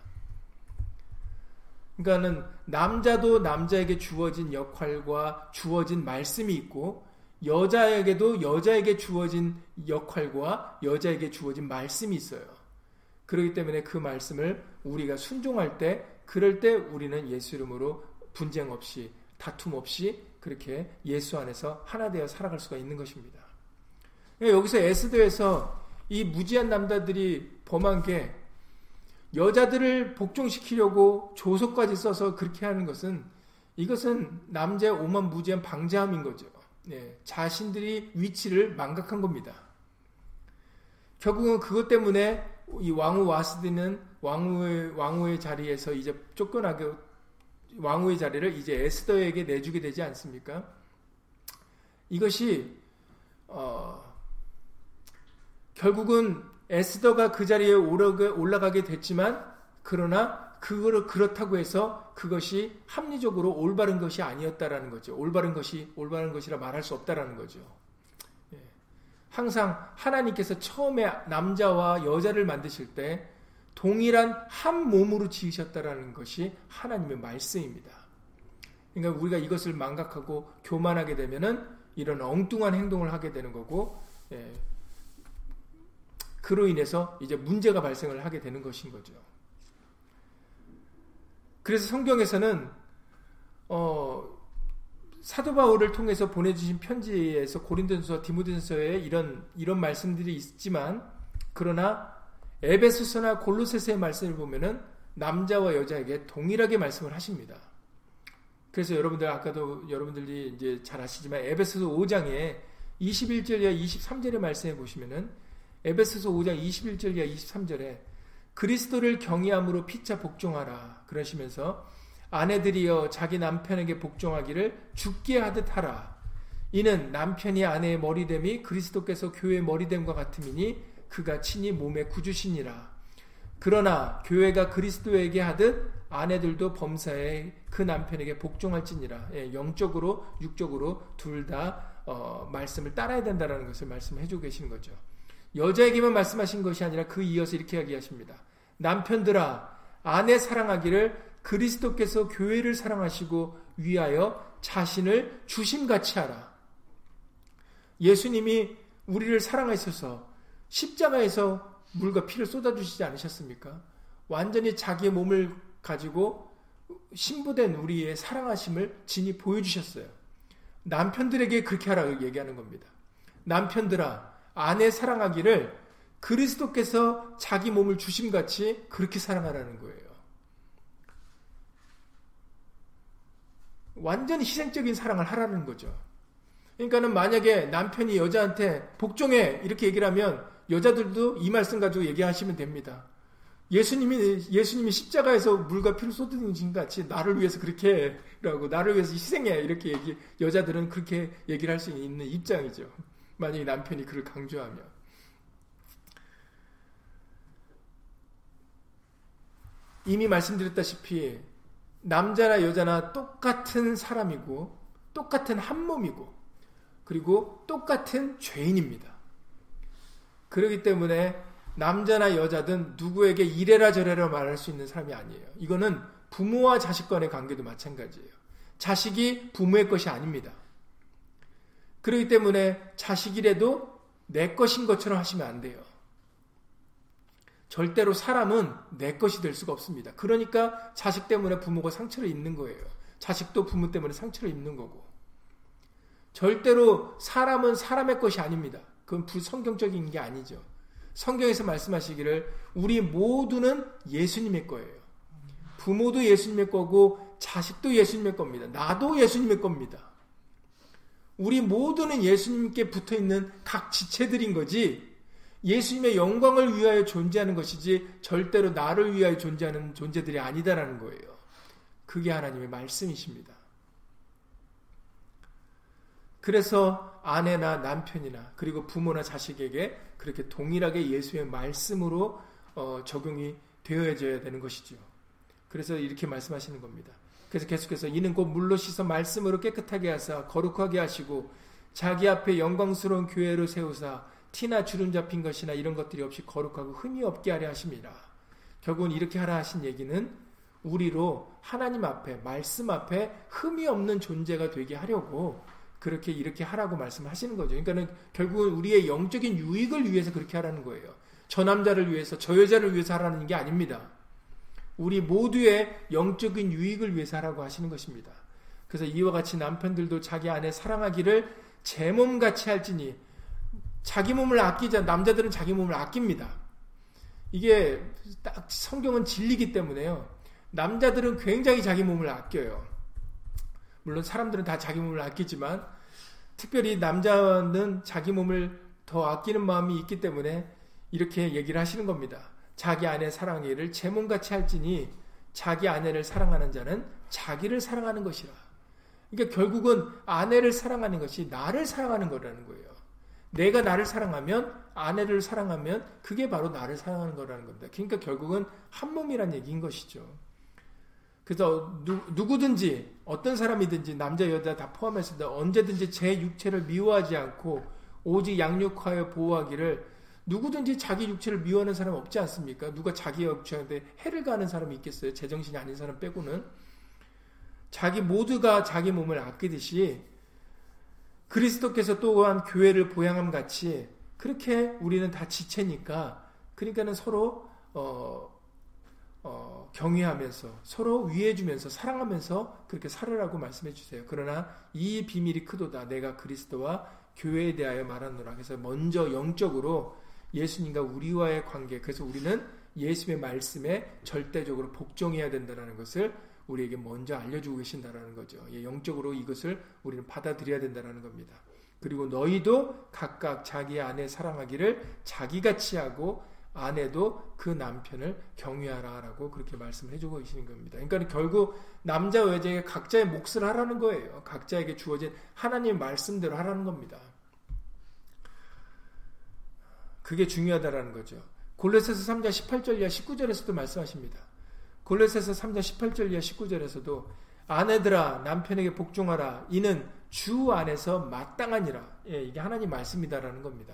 그러니까는 남자도 남자에게 주어진 역할과 주어진 말씀이 있고 여자에게도 여자에게 주어진 역할과 여자에게 주어진 말씀이 있어요. 그렇기 때문에 그 말씀을 우리가 순종할 때 그럴 때 우리는 예수 이름으로 분쟁 없이 다툼 없이 그렇게 예수 안에서 하나 되어 살아갈 수가 있는 것입니다. 그러니까 여기서 에스더에서 이 무지한 남자들이 범한 게 여자들을 복종시키려고 조속까지 써서 그렇게 하는 것은 이것은 남자의 오만 무지한 방자함인 거죠. 네, 자신들이 위치를 망각한 겁니다. 결국은 그것 때문에 이 왕후 와스드는 왕후의, 왕후의 자리에서 이제 쫓겨나게 왕후의 자리를 이제 에스더에게 내주게 되지 않습니까? 이것이 어, 결국은 에스더가 그 자리에 올라가게 됐지만 그러나 그거를 그렇다고 해서 그것이 합리적으로 올바른 것이 아니었다라는 거죠. 올바른 것이 올바른 것이라 말할 수 없다라는 거죠. 예. 항상 하나님께서 처음에 남자와 여자를 만드실 때 동일한 한 몸으로 지으셨다라는 것이 하나님의 말씀입니다. 그러니까 우리가 이것을 망각하고 교만하게 되면은 이런 엉뚱한 행동을 하게 되는 거고, 예. 그로 인해서 이제 문제가 발생을 하게 되는 것인 거죠. 그래서 성경에서는 어, 사도 바울을 통해서 보내주신 편지에서 고린도전서, 디모데전서에 이런 이런 말씀들이 있지만 그러나 에베소서나 골로새서의 말씀을 보면은 남자와 여자에게 동일하게 말씀을 하십니다. 그래서 여러분들 아까도 여러분들이 이제 잘 아시지만 에베소서 5장에 21절 이하 23절의 말씀에 보시면은 에베소서 5장 21절 이하 23절에 그리스도를 경외함으로 피차 복종하라 그러시면서 아내들이여 자기 남편에게 복종하기를 죽게 하듯 하라 이는 남편이 아내의 머리됨이 그리스도께서 교회의 머리됨과 같음이니 그가 친히 몸의 구주시니라. 그러나 교회가 그리스도에게 하듯 아내들도 범사에 그 남편에게 복종할지니라. 예, 영적으로 육적으로 둘다 어, 말씀을 따라야 된다는 것을 말씀해 주고 계시는 거죠. 여자에게만 말씀하신 것이 아니라 그 이어서 이렇게 이야기하십니다. 남편들아 아내 사랑하기를 그리스도께서 교회를 사랑하시고 위하여 자신을 주심같이 하라. 예수님이 우리를 사랑하셔서 십자가에서 물과 피를 쏟아주시지 않으셨습니까? 완전히 자기의 몸을 가지고 신부된 우리의 사랑하심을 진히 보여주셨어요. 남편들에게 그렇게 하라고 얘기하는 겁니다. 남편들아, 아내 사랑하기를 그리스도께서 자기 몸을 주심같이 그렇게 사랑하라는 거예요. 완전히 희생적인 사랑을 하라는 거죠. 그러니까는 만약에 남편이 여자한테 복종해 이렇게 얘기를 하면 여자들도 이 말씀 가지고 얘기하시면 됩니다. 예수님이 예수님이 십자가에서 물과 피를 쏟으신 같이 나를 위해서 그렇게 라고 나를 위해서 희생해 이렇게 얘기 여자들은 그렇게 얘기를 할 수 있는 입장이죠. 만약에 남편이 그를 강조하면 이미 말씀드렸다시피 남자나 여자나 똑같은 사람이고 똑같은 한 몸이고 그리고 똑같은 죄인입니다. 그렇기 때문에 남자나 여자든 누구에게 이래라 저래라 말할 수 있는 사람이 아니에요. 이거는 부모와 자식 간의 관계도 마찬가지예요. 자식이 부모의 것이 아닙니다. 그렇기 때문에 자식이라도 내 것인 것처럼 하시면 안 돼요. 절대로 사람은 내 것이 될 수가 없습니다. 그러니까 자식 때문에 부모가 상처를 입는 거예요. 자식도 부모 때문에 상처를 입는 거고. 절대로 사람은 사람의 것이 아닙니다. 그건 불성경적인 게 아니죠. 성경에서 말씀하시기를 우리 모두는 예수님의 거예요. 부모도 예수님의 거고 자식도 예수님의 겁니다. 나도 예수님의 겁니다. 우리 모두는 예수님께 붙어 있는 각 지체들인 거지 예수님의 영광을 위하여 존재하는 것이지 절대로 나를 위하여 존재하는 존재들이 아니다라는 거예요. 그게 하나님의 말씀이십니다. 그래서 아내나 남편이나 그리고 부모나 자식에게 그렇게 동일하게 예수의 말씀으로 어, 적용이 되어져야 되는 것이죠. 그래서 이렇게 말씀하시는 겁니다. 그래서 계속해서 이는 곧 물로 씻어 말씀으로 깨끗하게 하사 거룩하게 하시고 자기 앞에 영광스러운 교회로 세우사 티나 주름 잡힌 것이나 이런 것들이 없이 거룩하고 흠이 없게 하려 하십니다. 결국은 이렇게 하라 하신 얘기는 우리로 하나님 앞에 말씀 앞에 흠이 없는 존재가 되게 하려고 그렇게 이렇게 하라고 말씀하시는 거죠. 그러니까는 결국은 우리의 영적인 유익을 위해서 그렇게 하라는 거예요. 저 남자를 위해서 저 여자를 위해서 하라는 게 아닙니다. 우리 모두의 영적인 유익을 위해서 하라고 하시는 것입니다. 그래서 이와 같이 남편들도 자기 아내 사랑하기를 제 몸같이 할지니 자기 몸을 아끼자 남자들은 자기 몸을 아낍니다. 이게 딱 성경은 진리기 때문에요. 남자들은 굉장히 자기 몸을 아껴요. 물론 사람들은 다 자기 몸을 아끼지만 특별히 남자는 자기 몸을 더 아끼는 마음이 있기 때문에 이렇게 얘기를 하시는 겁니다. 자기 아내 사랑하기를 제 몸같이 할지니 자기 아내를 사랑하는 자는 자기를 사랑하는 것이라. 그러니까 결국은 아내를 사랑하는 것이 나를 사랑하는 거라는 거예요. 내가 나를 사랑하면 아내를 사랑하면 그게 바로 나를 사랑하는 거라는 겁니다. 그러니까 결국은 한 몸이란 얘기인 것이죠. 그래서 누, 누구든지 어떤 사람이든지 남자 여자 다 포함해서 언제든지 제 육체를 미워하지 않고 오직 양육하여 보호하기를 누구든지 자기 육체를 미워하는 사람 없지 않습니까? 누가 자기 육체한테 해를 가는 사람이 있겠어요? 제정신이 아닌 사람 빼고는 자기 모두가 자기 몸을 아끼듯이 그리스도께서 또한 교회를 보양함 같이 그렇게 우리는 다 지체니까 그러니까는 서로 어, 어, 경외하면서 서로 위해주면서 사랑하면서 그렇게 살으라고 말씀해 주세요. 그러나 이 비밀이 크도다. 내가 그리스도와 교회에 대하여 말하노라. 그래서 먼저 영적으로 예수님과 우리와의 관계. 그래서 우리는 예수의 말씀에 절대적으로 복종해야 된다는 것을 우리에게 먼저 알려주고 계신다라는 거죠. 예, 영적으로 이것을 우리는 받아들여야 된다는 겁니다. 그리고 너희도 각각 자기 아내 사랑하기를 자기같이 하고 아내도 그 남편을 경외하라라고 그렇게 말씀을 해주고 계시는 겁니다. 그러니까 결국 남자와 여자에게 각자의 몫을 하라는 거예요. 각자에게 주어진 하나님의 말씀대로 하라는 겁니다. 그게 중요하다라는 거죠. 골로새서 3장 18절 이하 19절에서도 말씀하십니다. 골로새서 3장 18절 이하 19절에서도 아내들아 남편에게 복종하라 이는 주 안에서 마땅하니라. 예, 이게 하나님 말씀이다라는 겁니다.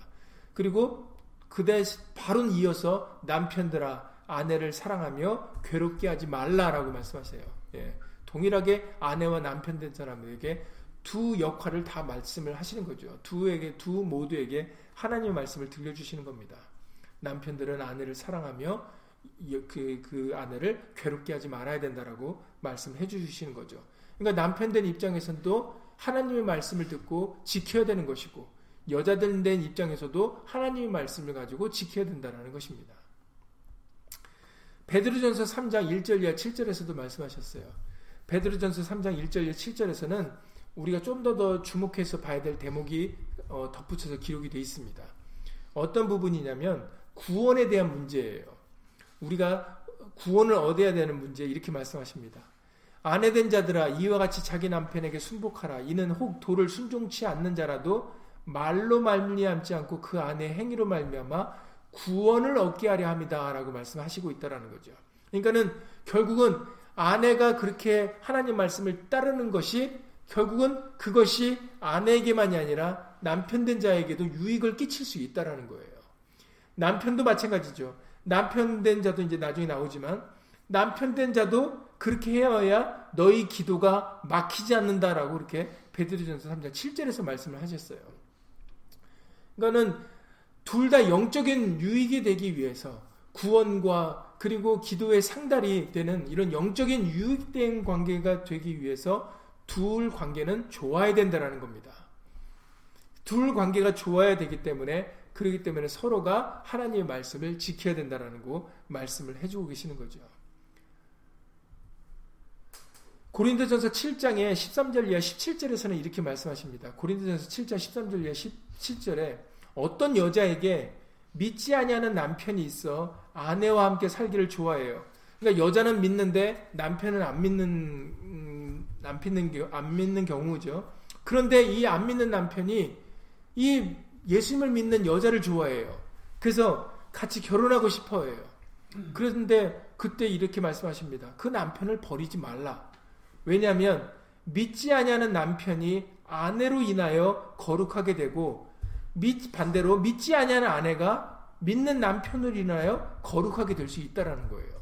그리고 그대 바로 이어서 남편들아 아내를 사랑하며 괴롭게 하지 말라라고 말씀하세요. 예. 동일하게 아내와 남편 된 사람에게 두 역할을 다 말씀을 하시는 거죠. 두에게 두 모두에게 하나님의 말씀을 들려주시는 겁니다. 남편들은 아내를 사랑하며 그, 그 아내를 괴롭게 하지 말아야 된다라고 말씀해 주시는 거죠. 그러니까 남편 된 입장에서도 하나님의 말씀을 듣고 지켜야 되는 것이고 여자들 된 입장에서도 하나님의 말씀을 가지고 지켜야 된다는 것입니다. 베드로전서 3장 1절 이하 7절에서도 말씀하셨어요. 베드로전서 3장 1절 이하 7절에서는 우리가 좀 더 더 주목해서 봐야 될 대목이 어, 덧붙여서 기록이 되어 있습니다. 어떤 부분이냐면 구원에 대한 문제예요. 우리가 구원을 얻어야 되는 문제 이렇게 말씀하십니다. 아내된 자들아 이와 같이 자기 남편에게 순복하라. 이는 혹 도를 순종치 않는 자라도 말로 말미암지 않고 그 안에 행위로 말미암아 구원을 얻게 하려 합니다라고 말씀하시고 있다라는 거죠. 그러니까는 결국은 아내가 그렇게 하나님 말씀을 따르는 것이 결국은 그것이 아내에게만이 아니라 남편된 자에게도 유익을 끼칠 수 있다라는 거예요. 남편도 마찬가지죠. 남편된 자도 이제 나중에 나오지만 남편된 자도 그렇게 해야 너희 기도가 막히지 않는다라고 이렇게 베드로전서 3장 7절에서 말씀을 하셨어요. 그러니까는 둘 다 영적인 유익이 되기 위해서 구원과 그리고 기도의 상달이 되는 이런 영적인 유익된 관계가 되기 위해서 둘 관계는 좋아야 된다라는 겁니다. 둘 관계가 좋아야 되기 때문에 그러기 때문에 서로가 하나님의 말씀을 지켜야 된다라는 거 말씀을 해주고 계시는 거죠. 고린도전서 7장에 13절 이하 17절에서는 이렇게 말씀하십니다. 고린도전서 7장 13절 이하 17절에 어떤 여자에게 믿지 아니하는 남편이 있어 아내와 함께 살기를 좋아해요. 그러니까 여자는 믿는데 남편은 안 믿는 음, 안 믿는 안 믿는 경우죠. 그런데 이 안 믿는 남편이 이 예수님을 믿는 여자를 좋아해요. 그래서 같이 결혼하고 싶어 해요. 그런데 그때 이렇게 말씀하십니다. 그 남편을 버리지 말라. 왜냐하면 믿지 아니하는 남편이 아내로 인하여 거룩하게 되고 반대로 믿지 아니하는 아내가 믿는 남편으로 인하여 거룩하게 될 수 있다라는 거예요.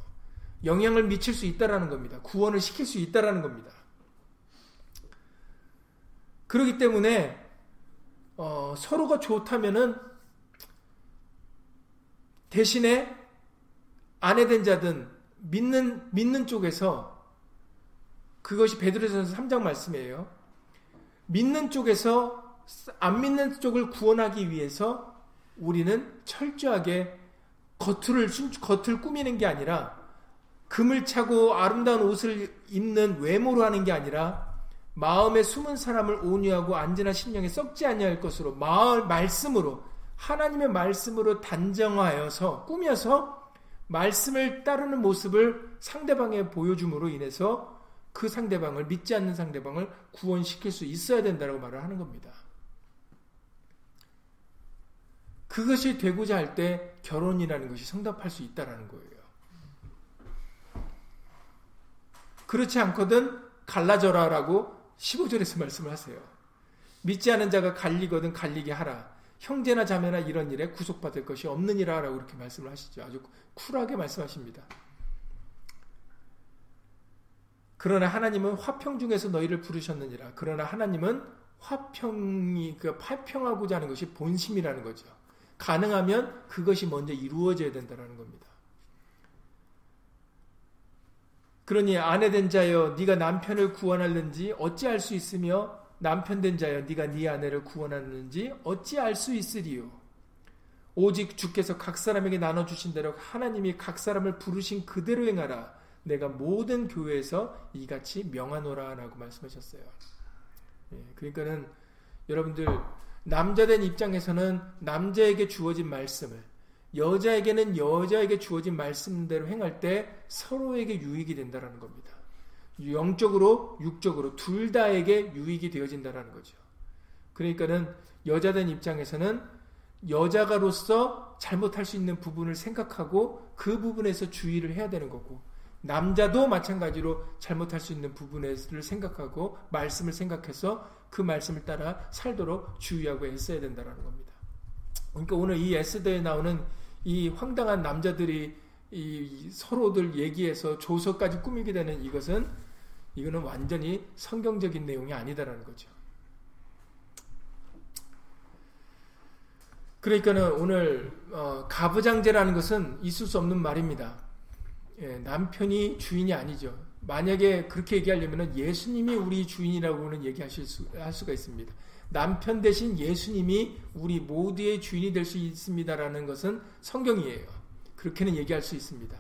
영향을 미칠 수 있다라는 겁니다. 구원을 시킬 수 있다라는 겁니다. 그렇기 때문에 어, 서로가 좋다면은 대신에 아내된 자든 믿는 믿는 쪽에서 그것이 베드로전서 3장 말씀이에요. 믿는 쪽에서 안 믿는 쪽을 구원하기 위해서 우리는 철저하게 겉을 겉을 꾸미는 게 아니라 금을 차고 아름다운 옷을 입는 외모로 하는 게 아니라 마음에 숨은 사람을 온유하고 안전한 심령에 썩지 아니할 것으로 마을 말씀으로 하나님의 말씀으로 단정하여서 꾸며서 말씀을 따르는 모습을 상대방에 보여줌으로 인해서 그 상대방을 믿지 않는 상대방을 구원시킬 수 있어야 된다고 말을 하는 겁니다. 그것이 되고자 할 때 결혼이라는 것이 성답할 수 있다라는 거예요. 그렇지 않거든 갈라져라라고 15절에서 말씀을 하세요. 믿지 않은 자가 갈리거든 갈리게 하라. 형제나 자매나 이런 일에 구속받을 것이 없느니라 라고 이렇게 말씀을 하시죠. 아주 쿨하게 말씀하십니다. 그러나 하나님은 화평 중에서 너희를 부르셨느니라. 그러나 하나님은 화평이 그 화평하고자 하는 것이 본심이라는 거죠. 가능하면 그것이 먼저 이루어져야 된다는 겁니다. 그러니 아내 된 자여 네가 남편을 구원하는지 어찌할 수 있으며 남편 된 자여 네가 네 아내를 구원하는지 어찌 알 수 있으리요 오직 주께서 각 사람에게 나눠 주신 대로 하나님이 각 사람을 부르신 그대로 행하라 내가 모든 교회에서 이같이 명하노라라고 말씀하셨어요. 예, 그러니까는 여러분들 남자된 입장에서는 남자에게 주어진 말씀을 여자에게는 여자에게 주어진 말씀대로 행할 때 서로에게 유익이 된다는 겁니다. 영적으로, 육적으로 둘 다에게 유익이 되어진다는 거죠. 그러니까는 여자된 입장에서는 여자가로서 잘못할 수 있는 부분을 생각하고 그 부분에서 주의를 해야 되는 거고 남자도 마찬가지로 잘못할 수 있는 부분을 생각하고 말씀을 생각해서 그 말씀을 따라 살도록 주의하고 애써야 된다는 겁니다. 그러니까 오늘 이 에스더에 나오는 이 황당한 남자들이 이 서로들 얘기해서 조서까지 꾸미게 되는 이것은 이거는 완전히 성경적인 내용이 아니다라는 거죠. 그러니까는 오늘 어, 가부장제라는 것은 있을 수 없는 말입니다. 예, 남편이 주인이 아니죠. 만약에 그렇게 얘기하려면 예수님이 우리 주인이라고는 얘기하실 수, 할 수가 있습니다. 남편 대신 예수님이 우리 모두의 주인이 될 수 있습니다라는 것은 성경이에요. 그렇게는 얘기할 수 있습니다.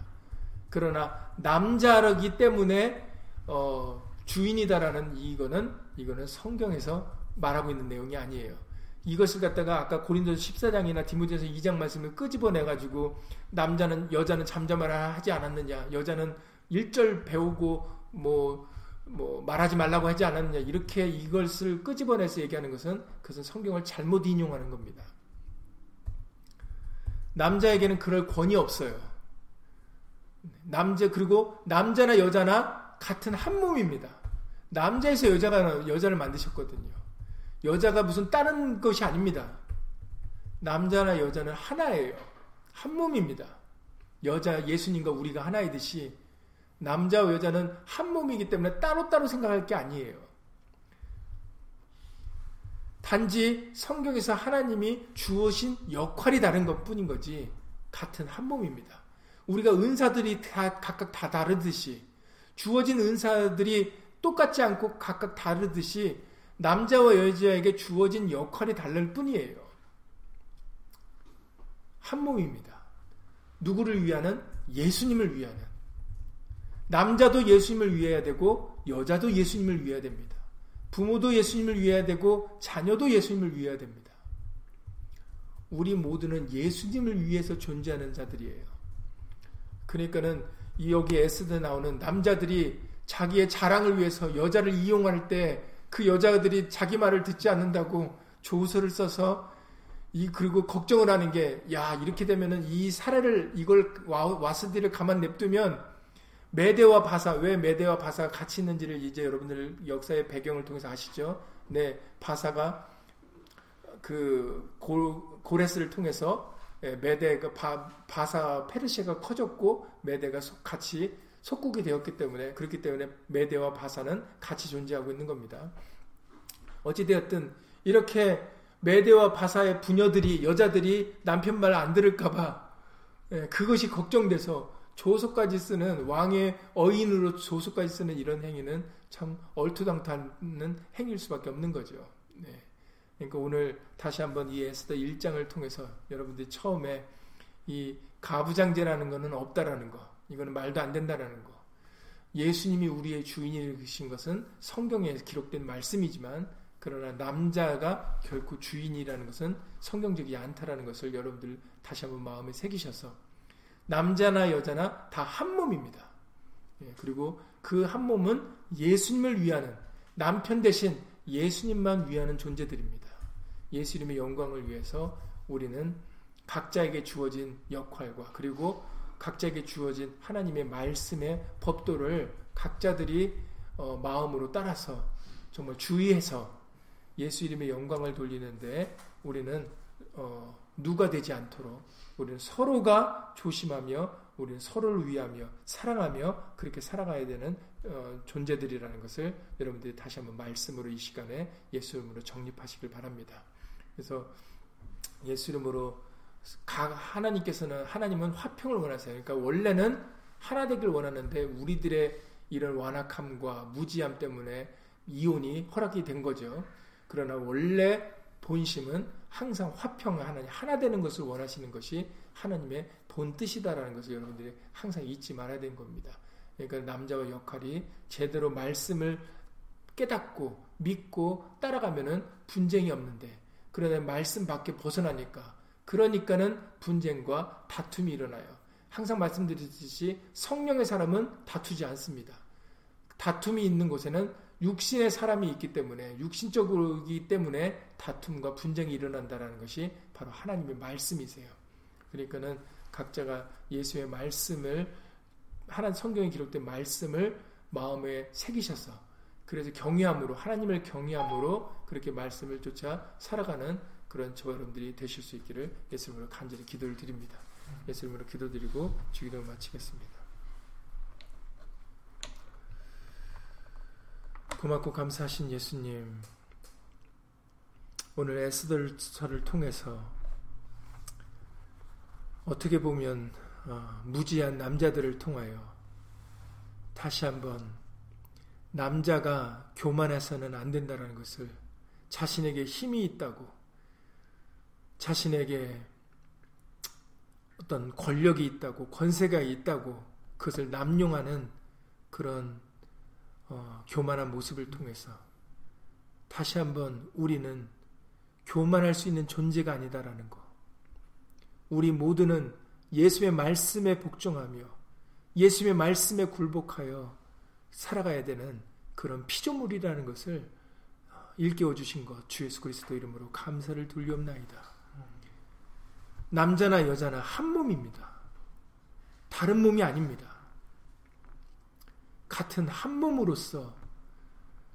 그러나 남자라기 때문에 어, 주인이다라는 이거는 이거는 성경에서 말하고 있는 내용이 아니에요. 이것을 갖다가 아까 고린도 14장이나 디모데서 2장 말씀을 끄집어내 가지고 남자는 여자는 잠잠하라 하지 않았느냐 여자는 1절 배우고 뭐, 뭐 말하지 말라고 하지 않았느냐 이렇게 이것을 끄집어내서 얘기하는 것은 그것은 성경을 잘못 인용하는 겁니다. 남자에게는 그럴 권위 없어요. 남자 그리고 남자나 여자나 같은 한 몸입니다. 남자에서 여자가 여자를 만드셨거든요. 여자가 무슨 다른 것이 아닙니다. 남자나 여자는 하나예요. 한 몸입니다. 여자 예수님과 우리가 하나이듯이 남자와 여자는 한 몸이기 때문에 따로따로 생각할 게 아니에요. 단지 성경에서 하나님이 주어진 역할이 다른 것 뿐인 거지 같은 한 몸입니다. 우리가 은사들이 다 각각 다 다르듯이 주어진 은사들이 똑같지 않고 각각 다르듯이 남자와 여자에게 주어진 역할이 다를 뿐이에요. 한 몸입니다. 누구를 위하는? 예수님을 위하는. 남자도 예수님을 위해야 되고 여자도 예수님을 위해야 됩니다. 부모도 예수님을 위해야 되고 자녀도 예수님을 위해야 됩니다. 우리 모두는 예수님을 위해서 존재하는 자들이에요. 그러니까는 여기 에스더 나오는 남자들이 자기의 자랑을 위해서 여자를 이용할 때 그 여자들이 자기 말을 듣지 않는다고 조서를 써서 이 그리고 걱정을 하는 게 야 이렇게 되면은 이 사례를 이걸 와스디를 가만 냅두면 메대와 바사 왜 메대와 바사가 같이 있는지를 이제 여러분들 역사의 배경을 통해서 아시죠? 네 바사가 그 골, 고레스를 통해서 예, 메대가 바, 바사 페르시아가 커졌고 메대가 같이 속국이 되었기 때문에 그렇기 때문에 메대와 바사는 같이 존재하고 있는 겁니다. 어찌 되었든 이렇게 메대와 바사의 부녀들이 여자들이 남편 말 안 들을까봐 예, 그것이 걱정돼서 조소까지 쓰는 왕의 어인으로 조소까지 쓰는 이런 행위는 참 얼토당타는 행위일 수밖에 없는 거죠. 네. 그러니까 오늘 다시 한번 이 에스더 1장을 통해서 여러분들이 처음에 이 가부장제라는 것은 없다라는 거, 이거는 말도 안 된다라는 거. 예수님이 우리의 주인이신 것은 성경에 기록된 말씀이지만 그러나 남자가 결코 주인이라는 것은 성경적이 않다라는 것을 여러분들 다시 한번 마음에 새기셔서 남자나 여자나 다 한 몸입니다. 예, 그리고 그 한 몸은 예수님을 위하는 남편 대신 예수님만 위하는 존재들입니다. 예수님의 영광을 위해서 우리는 각자에게 주어진 역할과 그리고 각자에게 주어진 하나님의 말씀의 법도를 각자들이 어, 마음으로 따라서 정말 주의해서 예수 이름의 영광을 돌리는데 우리는 어, 누가 되지 않도록 우리는 서로가 조심하며 우리는 서로를 위하며 사랑하며 그렇게 살아가야 되는 어, 존재들이라는 것을 여러분들이 다시 한번 말씀으로 이 시간에 예수 이름으로 정립하시길 바랍니다. 그래서 예수 이름으로 하나님께서는 하나님은 화평을 원하세요. 그러니까 원래는 하나 되길 원하는데 우리들의 이런 완악함과 무지함 때문에 이혼이 허락이 된 거죠. 그러나 원래 본심은 항상 화평을 하나님 하나 되는 것을 원하시는 것이 하나님의 본 뜻이다라는 것을 여러분들이 항상 잊지 말아야 되는 겁니다. 그러니까 남자와 역할이 제대로 말씀을 깨닫고 믿고 따라가면은 분쟁이 없는데 그러나 말씀 밖에 벗어나니까 그러니까는 분쟁과 다툼이 일어나요. 항상 말씀드렸듯이 성령의 사람은 다투지 않습니다. 다툼이 있는 곳에는 육신의 사람이 있기 때문에 육신적이기 때문에 다툼과 분쟁이 일어난다는 것이 바로 하나님의 말씀이세요. 그러니까는 각자가 예수의 말씀을 하나님 성경에 기록된 말씀을 마음에 새기셔서 그래서 경외함으로 하나님을 경외함으로 그렇게 말씀을 쫓아 살아가는 그런 저 여러분들이 되실 수 있기를 예수님으로 간절히 기도를 드립니다. 예수님으로 기도드리고 주기도 마치겠습니다. 고맙고 감사하신 예수님, 오늘 에스더서를 통해서 어떻게 보면 어, 무지한 남자들을 통하여 다시 한번 남자가 교만해서는 안 된다는 것을 자신에게 힘이 있다고 자신에게 어떤 권력이 있다고 권세가 있다고 그것을 남용하는 그런 어, 교만한 모습을 통해서 다시 한번 우리는 교만할 수 있는 존재가 아니다라는 것. 우리 모두는 예수의 말씀에 복종하며 예수의 말씀에 굴복하여 살아가야 되는 그런 피조물이라는 것을 일깨워 주신 것, 주 예수 그리스도 이름으로 감사를 돌리옵나이다. 남자나 여자나 한 몸입니다. 다른 몸이 아닙니다. 같은 한 몸으로서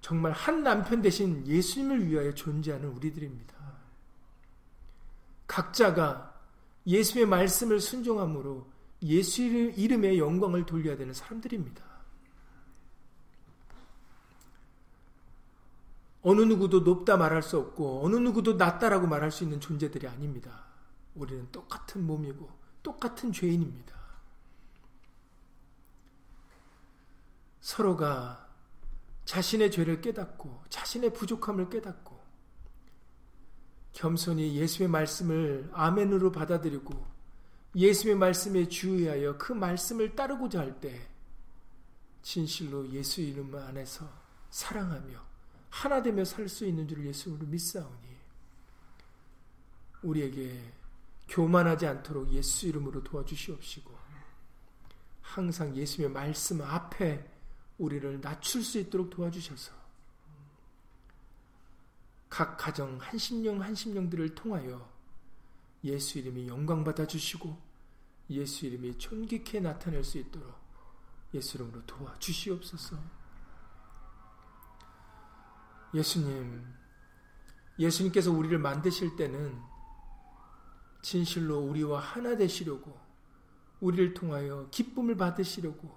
정말 한 남편 대신 예수님을 위하여 존재하는 우리들입니다. 각자가 예수의 말씀을 순종함으로 예수 이름의 영광을 돌려야 되는 사람들입니다. 어느 누구도 높다 말할 수 없고 어느 누구도 낮다라고 말할 수 있는 존재들이 아닙니다. 우리는 똑같은 몸이고 똑같은 죄인입니다. 서로가 자신의 죄를 깨닫고 자신의 부족함을 깨닫고 겸손히 예수의 말씀을 아멘으로 받아들이고 예수의 말씀에 주의하여 그 말씀을 따르고자 할 때 진실로 예수 이름 안에서 사랑하며 하나 되며 살 수 있는 줄 예수로 믿사오니 우리에게 교만하지 않도록 예수 이름으로 도와주시옵시고 항상 예수의 말씀 앞에 우리를 낮출 수 있도록 도와주셔서 각 가정 한 심령 한 심령들을 통하여 예수 이름이 영광 받아 주시고 예수 이름이 존귀케 나타낼 수 있도록 예수 이름으로 도와주시옵소서. 예수님, 예수님께서 우리를 만드실 때는 진실로 우리와 하나 되시려고 우리를 통하여 기쁨을 받으시려고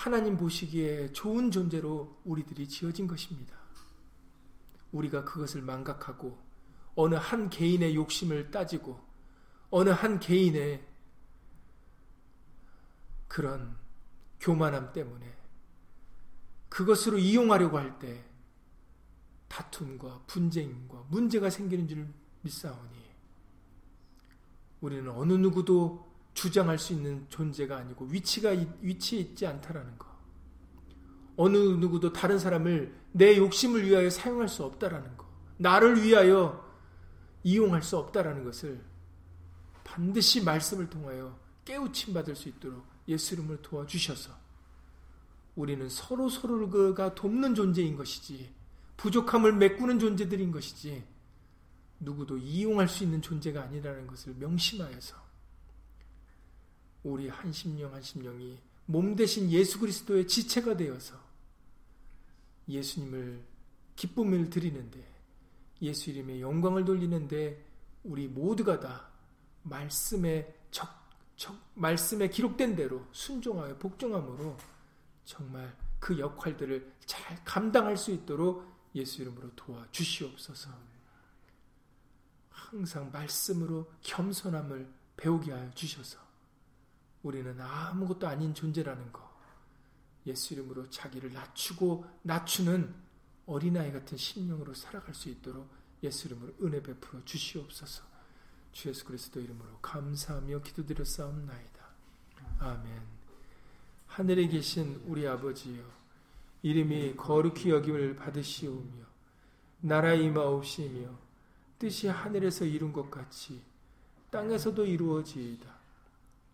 하나님 보시기에 좋은 존재로 우리들이 지어진 것입니다. 우리가 그것을 망각하고 어느 한 개인의 욕심을 따지고 어느 한 개인의 그런 교만함 때문에 그것으로 이용하려고 할 때 다툼과 분쟁과 문제가 생기는 줄 믿사오니 우리는 어느 누구도 주장할 수 있는 존재가 아니고 위치가 위치에 있지 않다라는 거. 어느 누구도 다른 사람을 내 욕심을 위하여 사용할 수 없다라는 거. 나를 위하여 이용할 수 없다라는 것을 반드시 말씀을 통하여 깨우침 받을 수 있도록 예수 이름을 도와주셔서 우리는 서로 서로가 돕는 존재인 것이지 부족함을 메꾸는 존재들인 것이지 누구도 이용할 수 있는 존재가 아니라는 것을 명심하여서 우리 한 심령 한 심령이 몸 대신 예수 그리스도의 지체가 되어서 예수님을 기쁨을 드리는데 예수 이름의 영광을 돌리는데 우리 모두가 다 말씀에 적, 적, 말씀에 기록된 대로 순종하여 복종함으로 정말 그 역할들을 잘 감당할 수 있도록 예수 이름으로 도와 주시옵소서. 항상 말씀으로 겸손함을 배우게 하여 주셔서 우리는 아무것도 아닌 존재라는 거 예수 이름으로 자기를 낮추고 낮추는 어린아이 같은 심령으로 살아갈 수 있도록 예수 이름으로 은혜 베풀어 주시옵소서. 주 예수 그리스도 이름으로 감사하며 기도드렸사옵나이다. 아멘. 하늘에 계신 우리 아버지여 이름이 거룩히 여김을 받으시오며 나라 임하옵시며 뜻이 하늘에서 이룬 것 같이 땅에서도 이루어지이다.